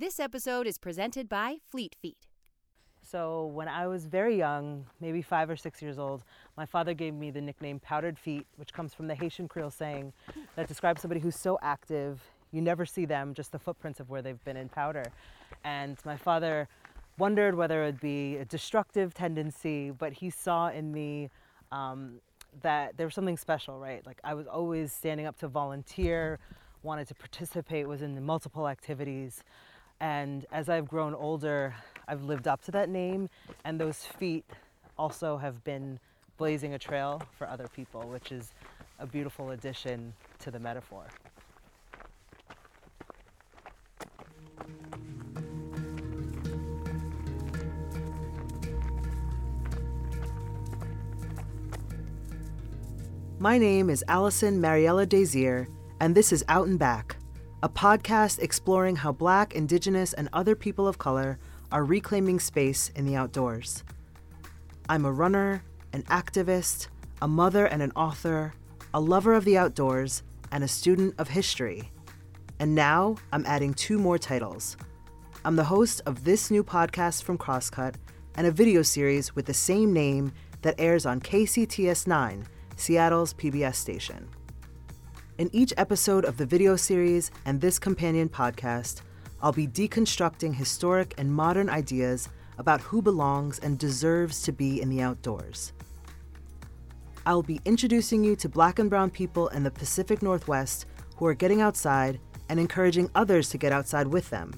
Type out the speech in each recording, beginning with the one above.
This episode is presented by Fleet Feet. So, when I was very young, maybe five or six years old, my father gave me the nickname Powdered Feet, which comes from the Haitian Creole saying that describes somebody who's so active, you never see them, just the footprints of where they've been in powder. And my father wondered whether it would be a destructive tendency, but he saw in me um, that there was something special, right? Like I was always standing up to volunteer, wanted to participate, was in multiple activities. And as I've grown older, I've lived up to that name, and those feet also have been blazing a trail for other people, which is a beautiful addition to the metaphor. My name is Alison Mariella Désir, and this is Out and Back, a podcast exploring how Black, Indigenous, and other people of color are reclaiming space in the outdoors. I'm a runner, an activist, a mother and an author, a lover of the outdoors, and a student of history. And now I'm adding two more titles. I'm the host of this new podcast from Crosscut and a video series with the same name that airs on KCTS 9 Seattle's PBS station. In each episode of the video series and this companion podcast, I'll be deconstructing historic and modern ideas about who belongs and deserves to be in the outdoors. I'll be introducing you to black and brown people in the Pacific Northwest who are getting outside and encouraging others to get outside with them.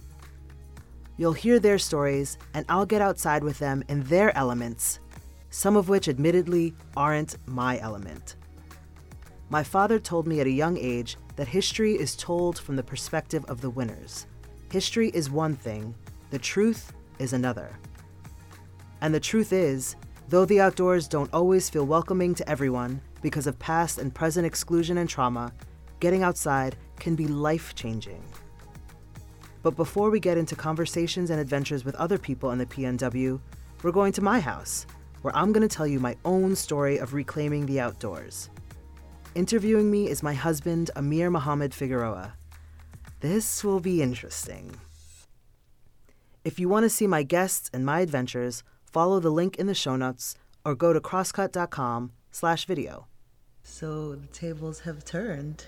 You'll hear their stories, and I'll get outside with them in their elements some of which admittedly aren't my element. My father told me at a young age that history is told from the perspective of the winners. History is one thing, the truth is another. And the truth is, though the outdoors don't always feel welcoming to everyone because of past and present exclusion and trauma, getting outside can be life changing. But before we get into conversations and adventures with other people in the PNW, we're going to my house where I'm going to tell you my own story of reclaiming the outdoors. Interviewing me is my husband, Amir Muhammad Figueroa. This will be interesting. If you want to see my guests and my adventures, follow the link in the show notes or go to crosscut.com slash video. So the tables have turned.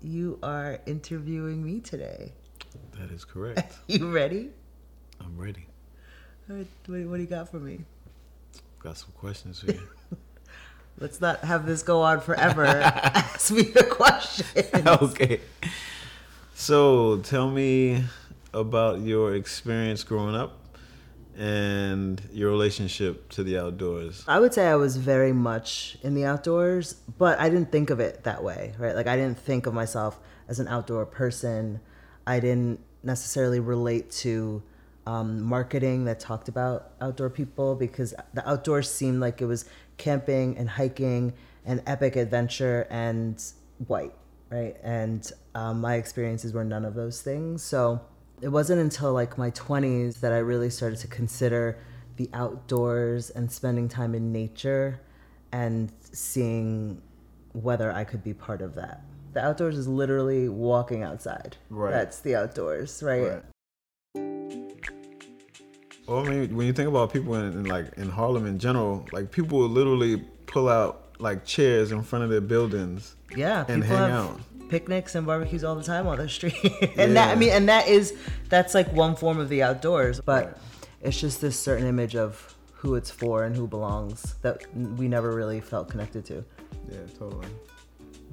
You are interviewing me today. That is correct. you ready? I'm ready. What, what do you got for me? Got some questions for you. Let's not have this go on forever. Ask me the question. okay. So tell me about your experience growing up and your relationship to the outdoors. I would say I was very much in the outdoors, but I didn't think of it that way, right? Like I didn't think of myself as an outdoor person. I didn't necessarily relate to um, marketing that talked about outdoor people because the outdoors seemed like it was camping and hiking and epic adventure and white, right? And um, my experiences were none of those things. So it wasn't until like my 20s that I really started to consider the outdoors and spending time in nature and seeing whether I could be part of that. The outdoors is literally walking outside. Right. That's the outdoors, right? right. Well, I mean, when you think about people in, in, like in Harlem in general, like people will literally pull out like chairs in front of their buildings. Yeah, and hang out. Picnics and barbecues all the time on the street, and yeah. that I mean, and that is that's like one form of the outdoors, but it's just this certain image of who it's for and who belongs that we never really felt connected to. Yeah, totally.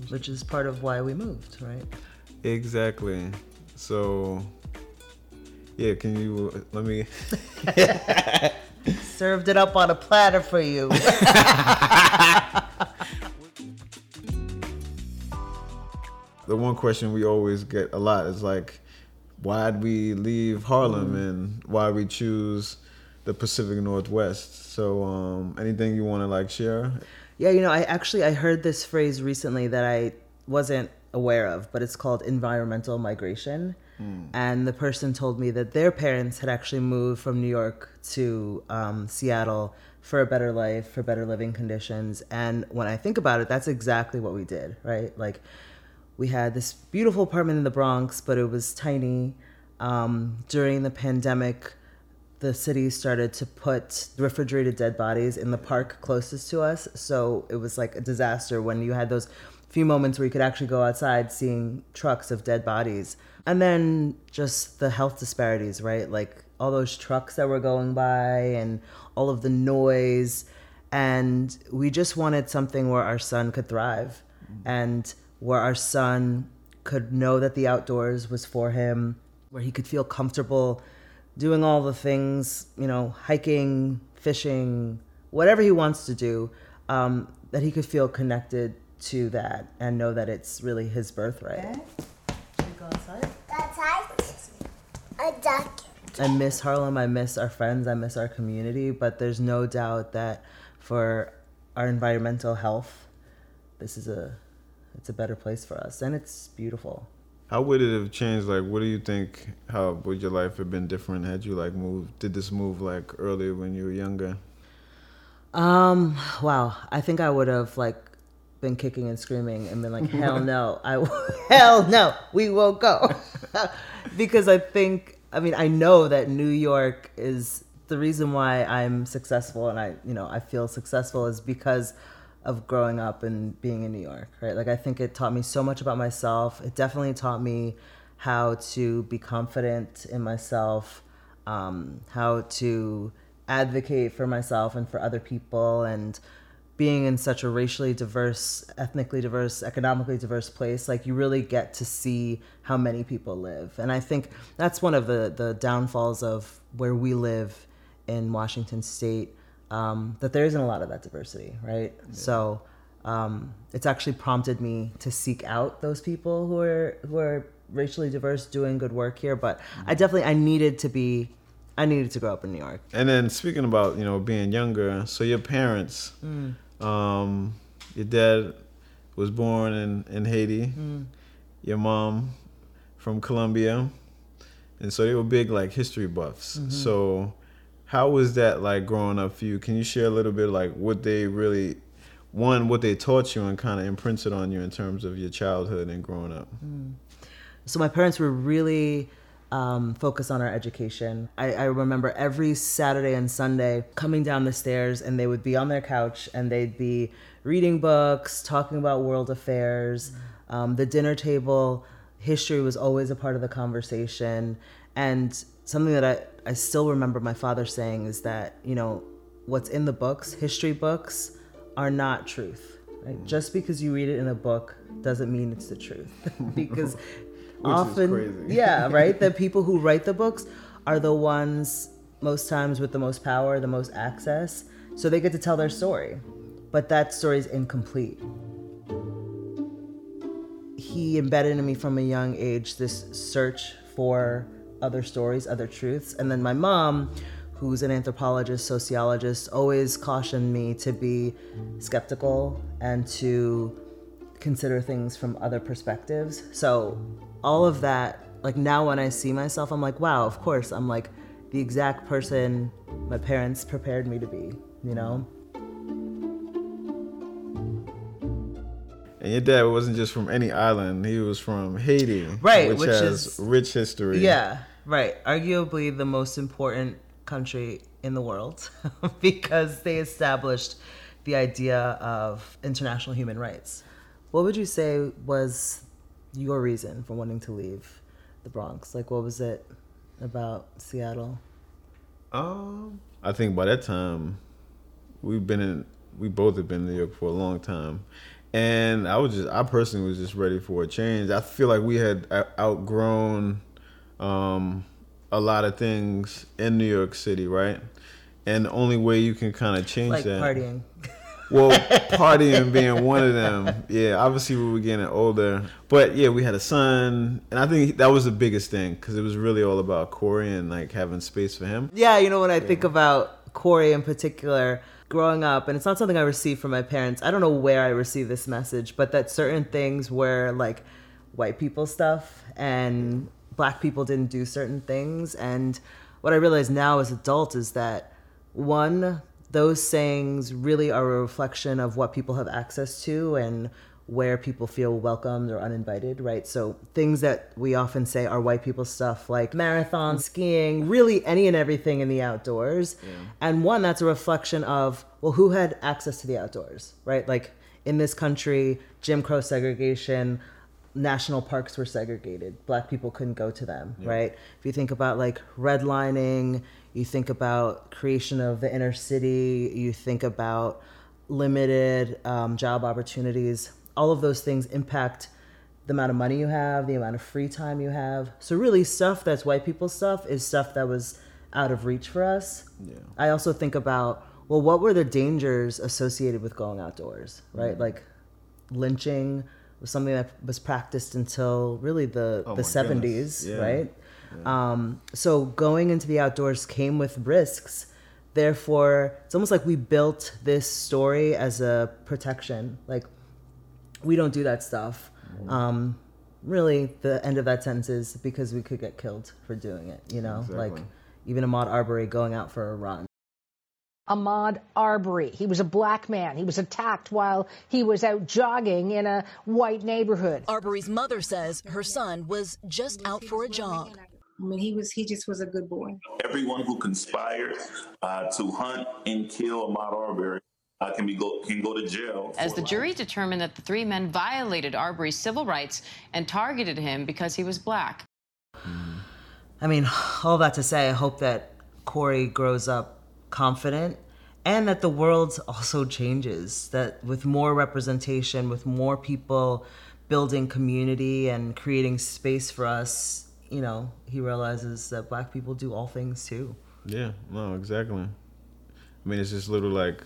Which is part of why we moved, right? Exactly. So yeah, can you uh, let me served it up on a platter for you. the one question we always get a lot is like, why'd we leave Harlem mm. and why we choose the Pacific Northwest? So, um, anything you want to like share? Yeah, you know, I actually I heard this phrase recently that I wasn't aware of, but it's called environmental migration. Mm. And the person told me that their parents had actually moved from New York to um, Seattle for a better life, for better living conditions. And when I think about it, that's exactly what we did, right? Like, we had this beautiful apartment in the Bronx, but it was tiny. um, during the pandemic, the city started to put refrigerated dead bodies in the park closest to us. So it was like a disaster when you had those few moments where you could actually go outside seeing trucks of dead bodies. And then just the health disparities, right? Like all those trucks that were going by and all of the noise. And we just wanted something where our son could thrive and where our son could know that the outdoors was for him, where he could feel comfortable doing all the things, you know, hiking, fishing, whatever he wants to do, um, that he could feel connected to that and know that it's really his birthright. Okay. Should we go outside? A duck. I miss Harlem. I miss our friends. I miss our community. But there's no doubt that for our environmental health, this is a it's a better place for us, and it's beautiful. How would it have changed? Like, what do you think? How would your life have been different had you like moved? Did this move like earlier when you were younger? Um, wow. I think I would have like been kicking and screaming and been like, hell no, I hell no, we won't go, because I think I mean I know that New York is the reason why I'm successful and I you know I feel successful is because of growing up and being in New York, right? Like I think it taught me so much about myself. It definitely taught me how to be confident in myself, um, how to advocate for myself and for other people and being in such a racially diverse, ethnically diverse, economically diverse place, like you really get to see how many people live. And I think that's one of the, the downfalls of where we live in Washington state, um, that there isn't a lot of that diversity, right? So um, it's actually prompted me to seek out those people who are who are racially diverse doing good work here. But I definitely I needed to be I needed to grow up in New York. And then speaking about you know being younger, so your parents, Mm. Um, your dad was born in in Haiti, Mm. your mom from Colombia, and so they were big like history buffs. Mm-hmm. So how was that like growing up for you? Can you share a little bit like what they really one what they taught you and kind of imprinted on you in terms of your childhood and growing up? so my parents were really um, focused on our education. I, I remember every Saturday and Sunday coming down the stairs, and they would be on their couch and they'd be reading books, talking about world affairs. Um, the dinner table, history was always a part of the conversation. And something that I, I still remember my father saying is that, you know, what's in the books, history books, are not truth. Right? Just because you read it in a book doesn't mean it's the truth. because often, crazy. yeah, right? The people who write the books are the ones most times with the most power, the most access. So they get to tell their story. But that story is incomplete. He embedded in me from a young age this search for other stories, other truths. And then my mom, who's an anthropologist, sociologist, always cautioned me to be skeptical and to consider things from other perspectives. So all of that, like now when I see myself, I'm like, wow, of course, I'm like the exact person my parents prepared me to be, you know? And your dad wasn't just from any island; he was from Haiti, Right, Which, which has is- rich history. Yeah, right. Arguably the most important country in the world because they established the idea of international human rights. What would you say was your reason for wanting to leave the Bronx? Like, what was it about Seattle? Um, I think by that time, we've been in. We both have been in New York for a long time, and I was just. I personally was just ready for a change. I feel like we had outgrown um, a lot of things in New York City, right? And the only way you can kind of change Like that. partying. Well, partying being one of them. Yeah, obviously we were getting older, but yeah, we had a son, and I think that was the biggest thing because it was really all about Corey and like having space for him. Yeah, you know, when I think about Corey in particular, growing up, and it's not something I received from my parents. I don't know where I received this message, but that certain things were like white people stuff and black people didn't do certain things. And what I realize now as adult is that one, those sayings really are a reflection of what people have access to and where people feel welcomed or uninvited, right? So things that we often say are white people stuff like marathon, skiing, really any and everything in the outdoors. And one that's a reflection of well, who had access to the outdoors, right? Like in this country, Jim Crow segregation, national parks were segregated. Black people couldn't go to them, right? If you think about like redlining, you think about creation of the inner city, you think about limited um, job opportunities. All of those things impact the amount of money you have, the amount of free time you have. So really, stuff that's white people stuff is stuff that was out of reach for us. Yeah. I also think about well, what were the dangers associated with going outdoors, right? Mm-hmm. Like lynching was something that was practiced until really the Oh the my seventies, goodness. Yeah. Um, so going into the outdoors came with risks. Therefore, it's almost like we built this story as a protection. Like we don't do that stuff. Mm-hmm. Um, really, the end of that sentence is because we could get killed for doing it. You know, like even Ahmaud Arbery going out for a run. Ahmaud Arbery. He was a black man. He was attacked while he was out jogging in a white neighborhood. Arbery's mother says her son was just out for a jog. I mean, he was he just was a good boy. Everyone who conspired uh, to hunt and kill Ahmaud Arbery uh, can be go can go to jail. As the life. jury determined that the three men violated Arbery's civil rights and targeted him because he was black. I mean, all that to say, I hope that Corey grows up confident and that the world also changes. That with more representation, with more people building community and creating space for us, you know, he realizes that black people do all things too. Yeah, no, exactly. I mean, it's just little like,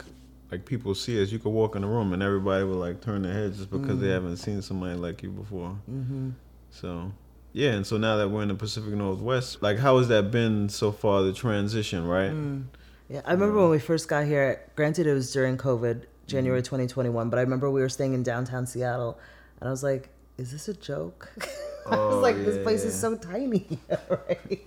like people see us. You could walk in the room and everybody will like turn their heads just because they mm. haven't seen somebody like you before. Mm-hmm. So, yeah, and so now that we're in the Pacific Northwest, like, how has that been so far? The transition, right? Mm. Yeah, I remember when we first got here. Granted, it was during COVID, mm-hmm. January 2021, but I remember we were staying in downtown Seattle, and I was like, "Is this a joke?" I was Oh, like, "This yeah, place is so tiny, right?"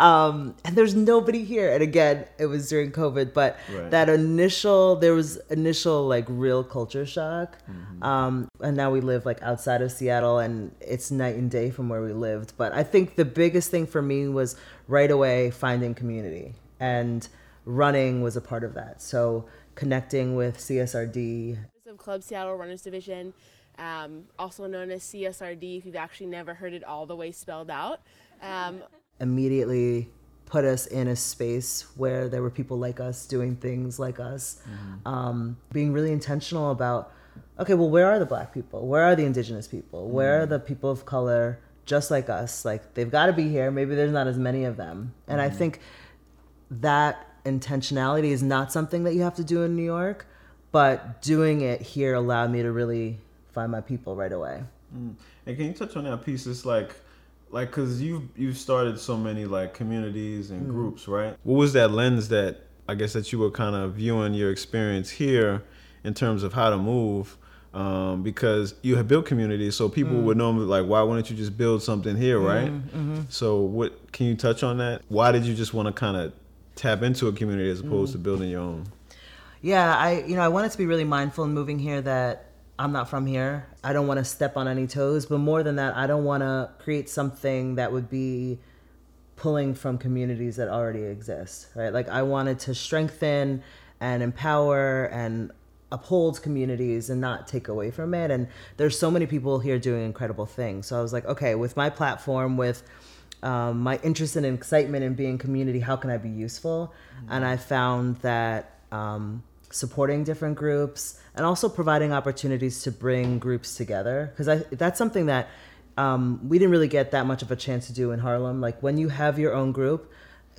Um, and there's nobody here. And again, it was during COVID, but Right. that initial, there was initial like real culture shock. Mm-hmm. Um, and now we live like outside of Seattle, and it's night and day from where we lived. But I think the biggest thing for me was right away finding community and running was a part of that. So connecting with CSRD. of Club Seattle Runners Division, um, also known as CSRD, if you've actually never heard it all the way spelled out. Um, immediately put us in a space where there were people like us doing things like us. Um, being really intentional about okay well where are the black people? Where are the indigenous people? Where are the people of color just like us? Like they've got to be here. Maybe there's not as many of them. And i think that intentionality is not something that you have to do in new york but doing it here allowed me to really find my people right away mm. And can you touch on that piece? It's like, like, cause you've you've started so many like communities and mm. groups, right? What was that lens that I guess that you were kind of viewing your experience here in terms of how to move? Um, because you have built communities, so people mm. would normally like, why wouldn't you just build something here, mm-hmm, right? Mm-hmm. So, what can you touch on that? Why did you just want to kind of tap into a community as opposed to building your own? Yeah, I you know I wanted to be really mindful in moving here that I'm not from here. I don't want to step on any toes, but more than that, I don't want to create something that would be pulling from communities that already exist, right? Like I wanted to strengthen and empower and uphold communities and not take away from it. And there's so many people here doing incredible things. So I was like, okay, with my platform, with um, my interest and excitement in being community, how can I be useful? And I found that um, supporting different groups and also providing opportunities to bring groups together because that's something that um, we didn't really get that much of a chance to do in Harlem. Like when you have your own group,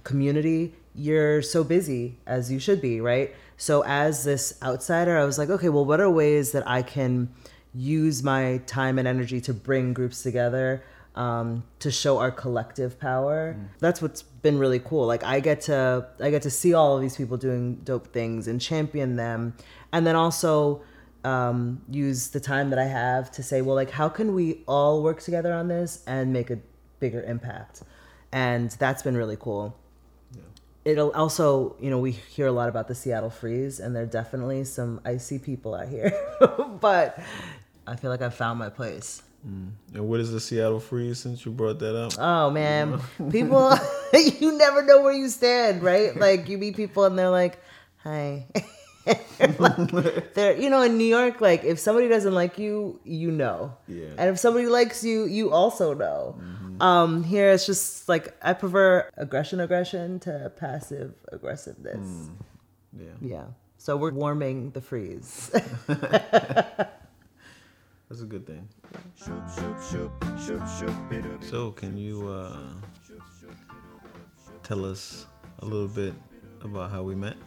community, you're so busy as you should be, right? So as this outsider, I was like, okay, well, what are ways that I can use my time and energy to bring groups together um, to show our collective power? That's what's been really cool. Like I get to I get to see all of these people doing dope things and champion them, and then also um, use the time that I have to say, well, like, how can we all work together on this and make a bigger impact? And that's been really cool. It'll also, you know, we hear a lot about the Seattle freeze, and there are definitely some icy people out here. but I feel like I found my place. Mm. And what is the Seattle Freeze since you brought that up? Oh man, people, you never know where you stand, right? Like you meet people and they're like, "Hi." like, they're you know in New York, like if somebody doesn't like you, you know, Yeah. and if somebody likes you, you also know. Mm-hmm. Um, here it's just like I prefer aggression, aggression to passive aggressiveness. Mm. Yeah. Yeah, so we're warming the freeze. That's a good thing. So, can you uh, tell us a little bit about how we met?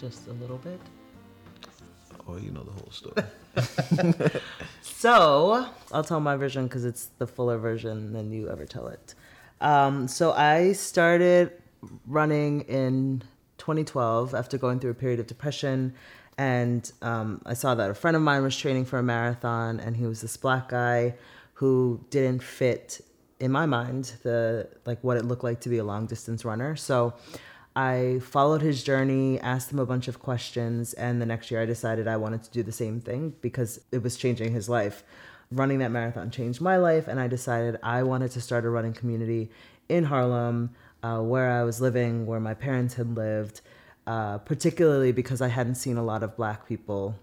just a little bit. Oh, you know the whole story? So I'll tell my version because it's the fuller version than you ever tell it. Um, so I started running in 2012 after going through a period of depression, and um, I saw that a friend of mine was training for a marathon, and he was this black guy who didn't fit in my mind the like what it looked like to be a long distance runner. So I followed his journey, asked him a bunch of questions, and the next year I decided I wanted to do the same thing because it was changing his life. Running that marathon changed my life, and I decided I wanted to start a running community in Harlem, uh, where I was living, where my parents had lived, uh, particularly because I hadn't seen a lot of black people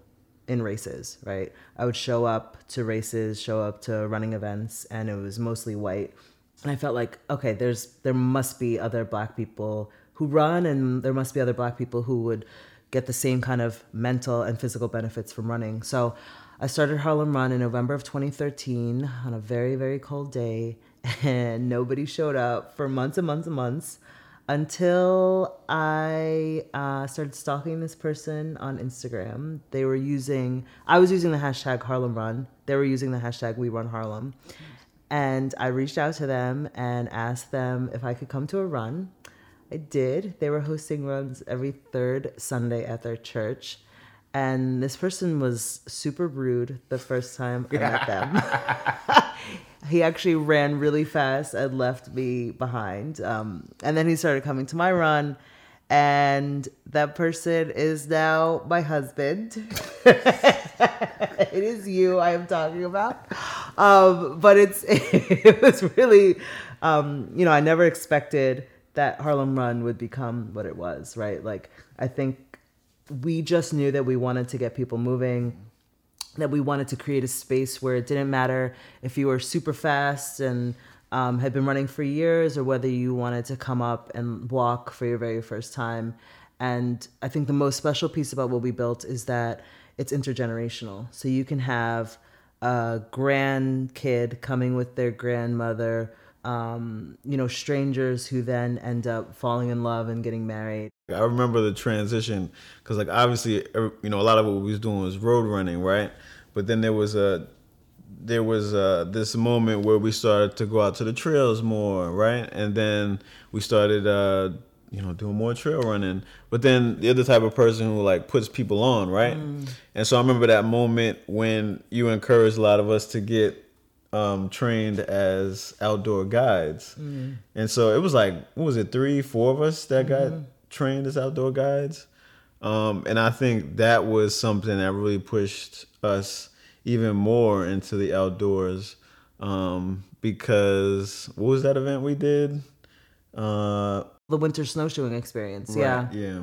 in races, right? I would show up to races, show up to running events, and it was mostly white. And I felt like, okay, there's there must be other black people who run, and there must be other black people who would get the same kind of mental and physical benefits from running. So I started Harlem Run in November of 2013 on a very, very cold day, and nobody showed up for months and months and months until I uh, started stalking this person on Instagram. They were using, I was using the hashtag Harlem Run. They were using the hashtag We Run Harlem. And I reached out to them and asked them if I could come to a run. I did. They were hosting runs every third Sunday at their church. And this person was super rude the first time I met them. he actually ran really fast and left me behind. Um, and then he started coming to my run, and that person is now my husband. it is you I am talking about. Um, but it's it was really, um, you know, I never expected that Harlem Run would become what it was. Right? Like I think we just knew that we wanted to get people moving that we wanted to create a space where it didn't matter if you were super fast and um, had been running for years or whether you wanted to come up and walk for your very first time. And I think the most special piece about what we built is that it's intergenerational. So you can have a grandkid coming with their grandmother, um, you know, strangers who then end up falling in love and getting married. I remember the transition because, like, obviously, you know, a lot of what we was doing was road running, right? But then there was a there was uh, this moment where we started to go out to the trails more, right? And then we started, uh, you know, doing more trail running. But then the other type of person who like puts people on, right? And so I remember that moment when you encouraged a lot of us to get um, trained as outdoor guides. And so it was like, what was it, three, four of us that got trained as outdoor guides? Um, and I think that was something that really pushed us even more into the outdoors. Um, because what was that event we did? Uh, The winter snowshoeing experience. Yeah. right, yeah.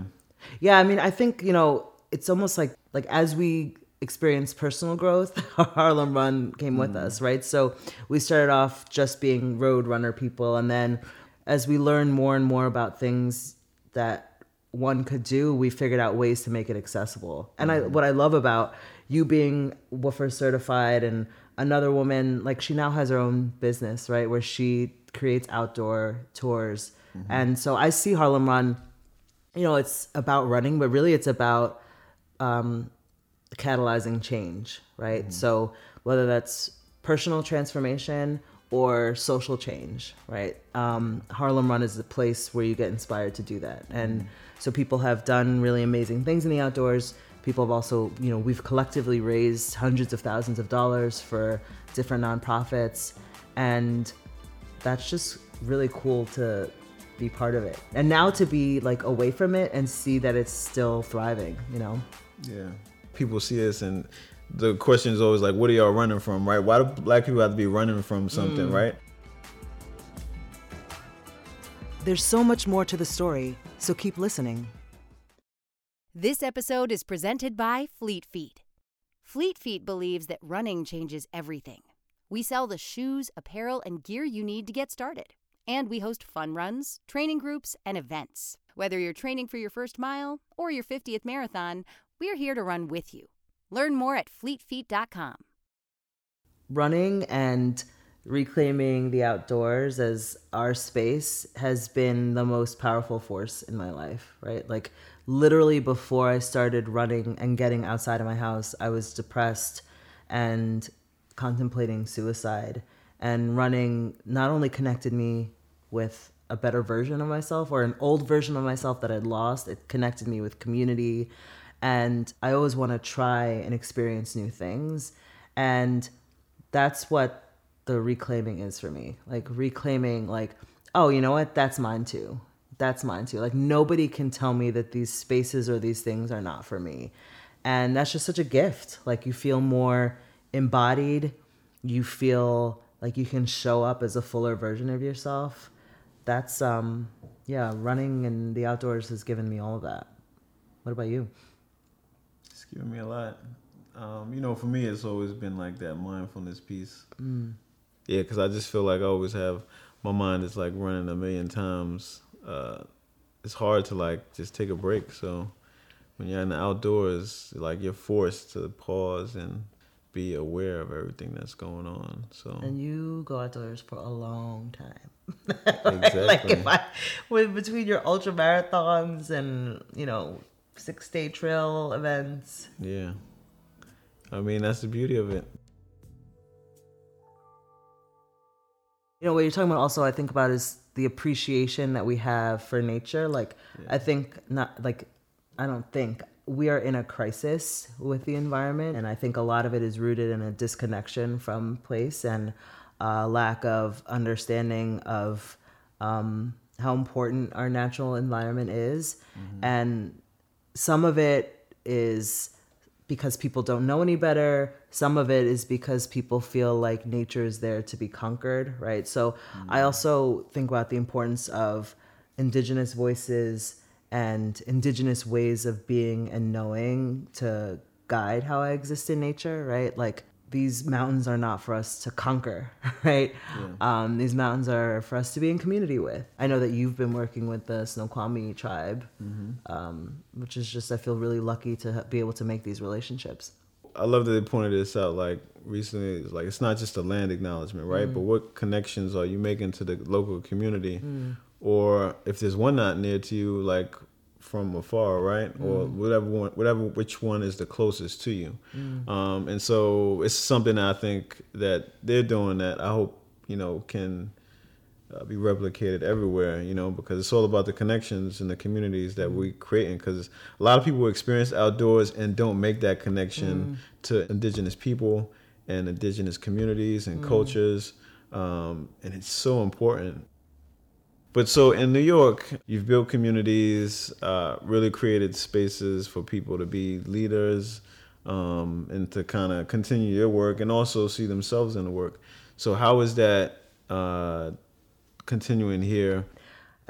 Yeah, I mean, I think you know, it's almost like like as we experience personal growth, Harlem Run came with us, right? So we started off just being road runner people, and then as we learned more and more about things that one could do, we figured out ways to make it accessible. And I, mm-hmm. what I love about you being WFR certified and another woman, like she now has her own business, right, where she creates outdoor tours, mm-hmm. and so I see Harlem Run you know, it's about running, but really it's about um, catalyzing change, right? Mm-hmm. So whether that's personal transformation or social change, right? Um, Harlem Run is the place where you get inspired to do that. And so people have done really amazing things in the outdoors. People have also, you know, we've collectively raised hundreds of thousands of dollars for different nonprofits. And that's just really cool to be part of it. And now to be like away from it and see that it's still thriving, you know? Yeah. People see us and the question is always like, what are y'all running from, right? Why do black people have to be running from something, Mm. right? There's so much more to the story, so keep listening. This episode is presented by Fleet Feet. Fleet Feet believes that running changes everything. We sell the shoes, apparel, and gear you need to get started. And we host fun runs, training groups, and events. Whether you're training for your first mile or your 50th marathon, we're here to run with you. Learn more at fleetfeet.com. running and reclaiming the outdoors as our space has been the most powerful force in my life, right? Like literally before I started running and getting outside of my house, I was depressed and contemplating suicide. And running not only connected me with a better version of myself or an old version of myself that I'd lost, it connected me with community. And I always want to try and experience new things. And that's what the reclaiming is for me. Like reclaiming, like, oh, you know what? That's mine too. That's mine too. Like nobody can tell me that these spaces or these things are not for me. And that's just such a gift. Like you feel more embodied. You feel like you can show up as a fuller version of yourself. That's um yeah, running in the outdoors has given me all of that. What about you? Given me a lot. Um, you know, for me, it's always been like that mindfulness piece. Mm. Yeah, because I just feel like I always have my mind is like running a million times. Uh, it's hard to like just take a break. So when you're in the outdoors, like you're forced to pause and be aware of everything that's going on. So And you go outdoors for a long time. Exactly. like if I, with between your ultra marathons and you know six day trail events. yeah, I mean that's the beauty of it. You know what you're talking about. Also, I think about is the appreciation that we have for nature. Like I think not like I don't think we are in a crisis with the environment, and I think a lot of it is rooted in a disconnection from place and a lack of understanding of um, how important our natural environment is, and some of it is because people don't know any better. Some of it is because people feel like nature is there to be conquered, right? So I mm. also think about the importance of indigenous voices and indigenous ways of being and knowing to guide how I exist in nature, right? Like these mountains are not for us to conquer, right? Um, these mountains are for us to be in community with. I know that you've been working with the Snoqualmie tribe, um, which is just, I feel really lucky to be able to make these relationships. I love that they pointed this out like recently. It's like it's not just a land acknowledgement, right? Mm. But what connections are you making to the local community, Mm. or if there's one not near to you, like from afar, right? Or Mm. whatever one, whatever which one is the closest to you. Mm. Um, and so it's something that I think that they're doing that I hope you know can uh, be replicated everywhere, you know, because it's all about the connections and the communities that we creating. Because a lot of people experience outdoors and don't make that connection to indigenous people and indigenous communities and Mm. cultures, um, and it's so important. But so in New York, you've built communities, uh, really created spaces for people to be leaders um, and to kind of continue your work and also see themselves in the work. So how is that uh, continuing here?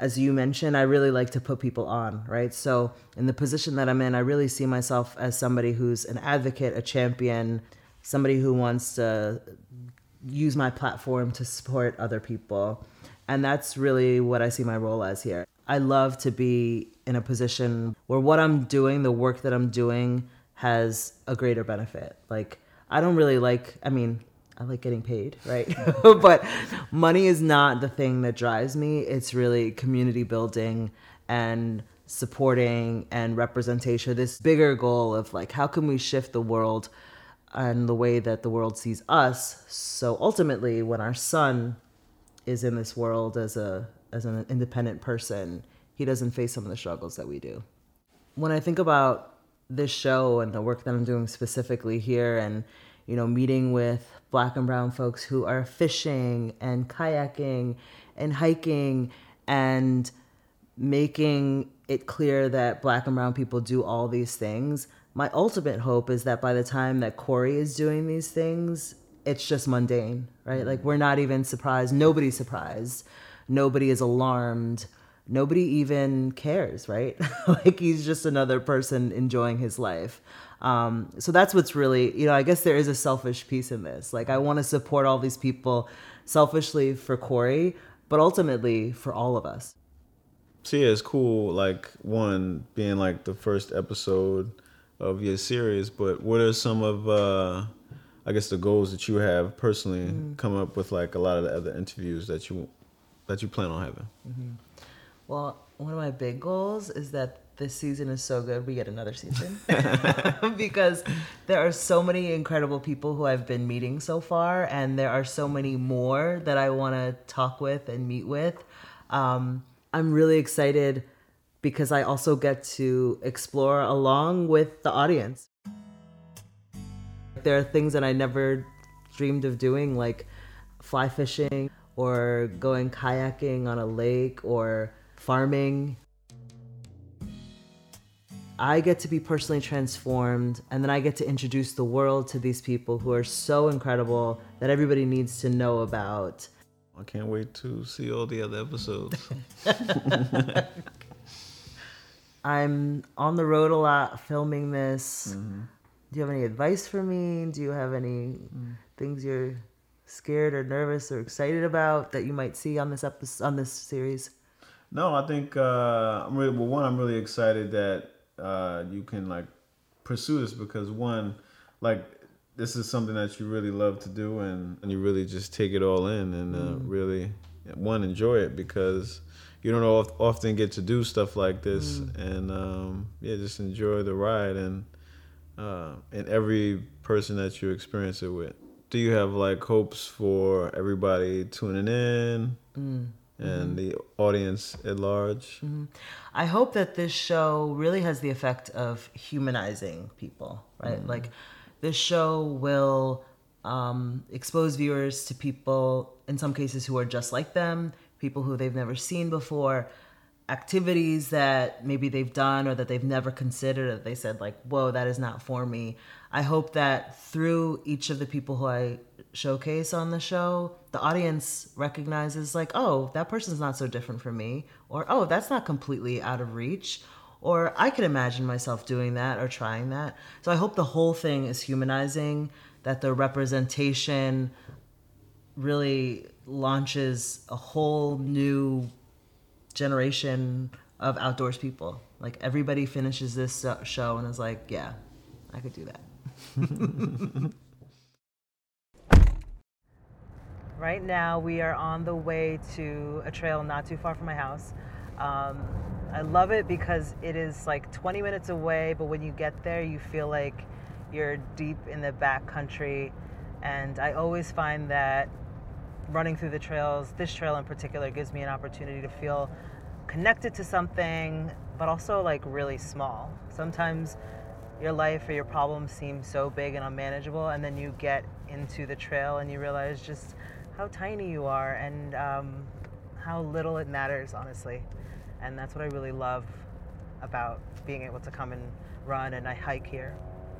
as you mentioned, I really like to put people on, right? So, in the position that I'm in, I really see myself as somebody who's an advocate, a champion, somebody who wants to use my platform to support other people. And that's really what I see my role as here. I love to be in a position where what I'm doing, the work that I'm doing, has a greater benefit. Like, I don't really like, I mean, I like getting paid, right? but money is not the thing that drives me. It's really community building and supporting and representation. This bigger goal of like, how can we shift the world and the way that the world sees us? So ultimately, when our son is in this world as a as an independent person, he doesn't face some of the struggles that we do. When I think about this show and the work that I'm doing specifically here and you know meeting with black and brown folks who are fishing and kayaking and hiking and making it clear that black and brown people do all these things my ultimate hope is that by the time that Corey is doing these things, it's just mundane, right? Like we're not even surprised. Nobody's surprised. Nobody is alarmed. Nobody even cares, right? like he's just another person enjoying his life. Um, so that's what's really, you know, I guess there is a selfish piece in this. Like I want to support all these people selfishly for Corey, but ultimately for all of us. So yeah, it's cool. Like one being like the first episode of your series, but what are some of uh I guess the goals that you have personally mm. come up with like a lot of the other interviews that you that you plan on having? Mm-hmm. Well, one of my big goals is that this season is so good we get another season because there are so many incredible people who I've been meeting so far and there are so many more that I want to talk with and meet with. Um, I'm really excited because I also get to explore along with the audience. There are things that I never dreamed of doing, like fly fishing or going kayaking on a lake or farming. I get to be personally transformed, and then I get to introduce the world to these people who are so incredible that everybody needs to know about. I can't wait to see all the other episodes. I'm on the road a lot filming this. Mm-hmm. Do you have any advice for me? Do you have any mm. things you're scared or nervous or excited about that you might see on this episode on this series? No, I think uh, I'm really well. One, I'm really excited that uh, you can like pursue this because one, like this is something that you really love to do and, and you really just take it all in and uh, mm. really one enjoy it because you don't often get to do stuff like this, mm. and um, yeah, just enjoy the ride and uh, and every person that you experience it with. Do you have like hopes for everybody tuning in? Mm and mm-hmm. the audience at large. Mm-hmm. I hope that this show really has the effect of humanizing people, right? Mm-hmm. Like, this show will um, expose viewers to people, in some cases, who are just like them, people who they've never seen before, activities that maybe they've done or that they've never considered that they said like whoa that is not for me. I hope that through each of the people who i showcase on the show the audience recognizes like oh that person's not so different from me or oh that's not completely out of reach or i could imagine myself doing that or trying that. So i hope the whole thing is humanizing that the representation really launches a whole new generation of outdoors people. Like everybody finishes this show and is like, yeah, I could do that. right now, we are on the way to a trail not too far from my house. Um, I love it because it is like 20 minutes away, but when you get there, you feel like you're deep in the back country. And I always find that running through the trails, this trail in particular, gives me an opportunity to feel connected to something, but also like really small. Sometimes your life or your problems seem so big and unmanageable, and then you get into the trail and you realize just how tiny you are and um, how little it matters, honestly. And that's what I really love about being able to come and run and I hike here.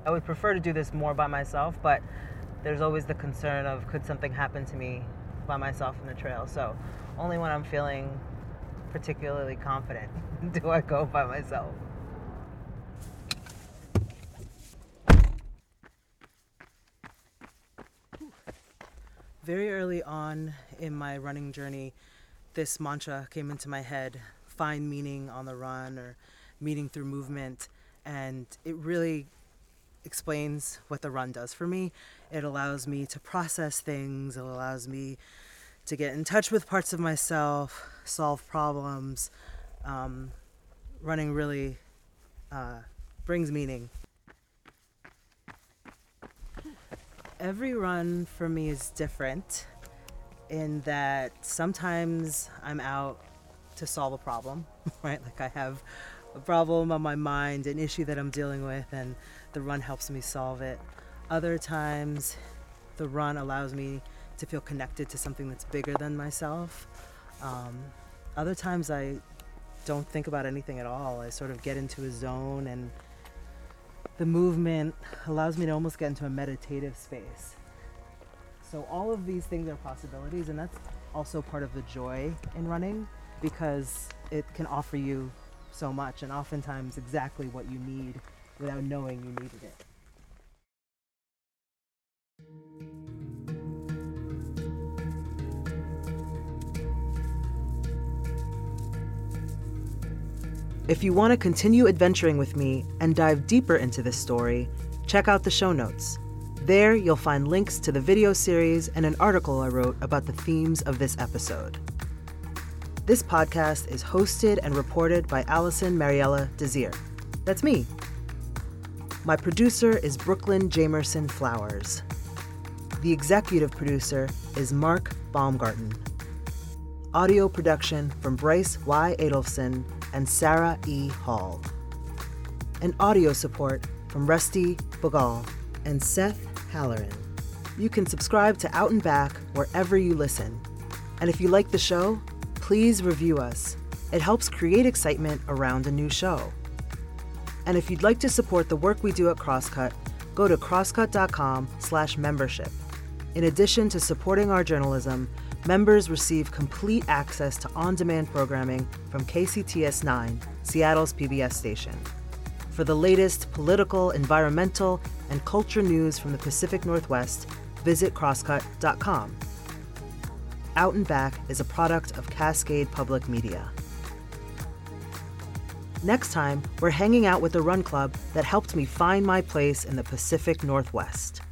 I would prefer to do this more by myself, but there's always the concern of could something happen to me by myself in the trail. So only when I'm feeling particularly confident do I go by myself. Very early on in my running journey, this mantra came into my head find meaning on the run or meaning through movement. And it really explains what the run does for me. It allows me to process things, it allows me to get in touch with parts of myself, solve problems. Um, running really uh, brings meaning. Every run for me is different in that sometimes I'm out to solve a problem, right? Like I have a problem on my mind, an issue that I'm dealing with, and the run helps me solve it. Other times, the run allows me to feel connected to something that's bigger than myself. Um, other times, I don't think about anything at all. I sort of get into a zone and the movement allows me to almost get into a meditative space. So all of these things are possibilities, and that's also part of the joy in running because it can offer you so much and oftentimes exactly what you need without knowing you needed it. If you want to continue adventuring with me and dive deeper into this story, check out the show notes. There, you'll find links to the video series and an article I wrote about the themes of this episode. This podcast is hosted and reported by Alison Mariella Désir. That's me. My producer is Brooklyn Jamerson Flowers. The executive producer is Mark Baumgarten. Audio production from Bryce Y. Adelson and Sarah E. Hall. And audio support from Rusty Bagal and Seth Halloran. You can subscribe to Out and Back wherever you listen. And if you like the show, please review us. It helps create excitement around a new show. And if you'd like to support the work we do at Crosscut, go to crosscut.com/membership. In addition to supporting our journalism, members receive complete access to on-demand programming from KCTS 9, Seattle's PBS station. For the latest political, environmental, and culture news from the Pacific Northwest, visit crosscut.com. Out and Back is a product of Cascade Public Media. Next time, we're hanging out with the run club that helped me find my place in the Pacific Northwest.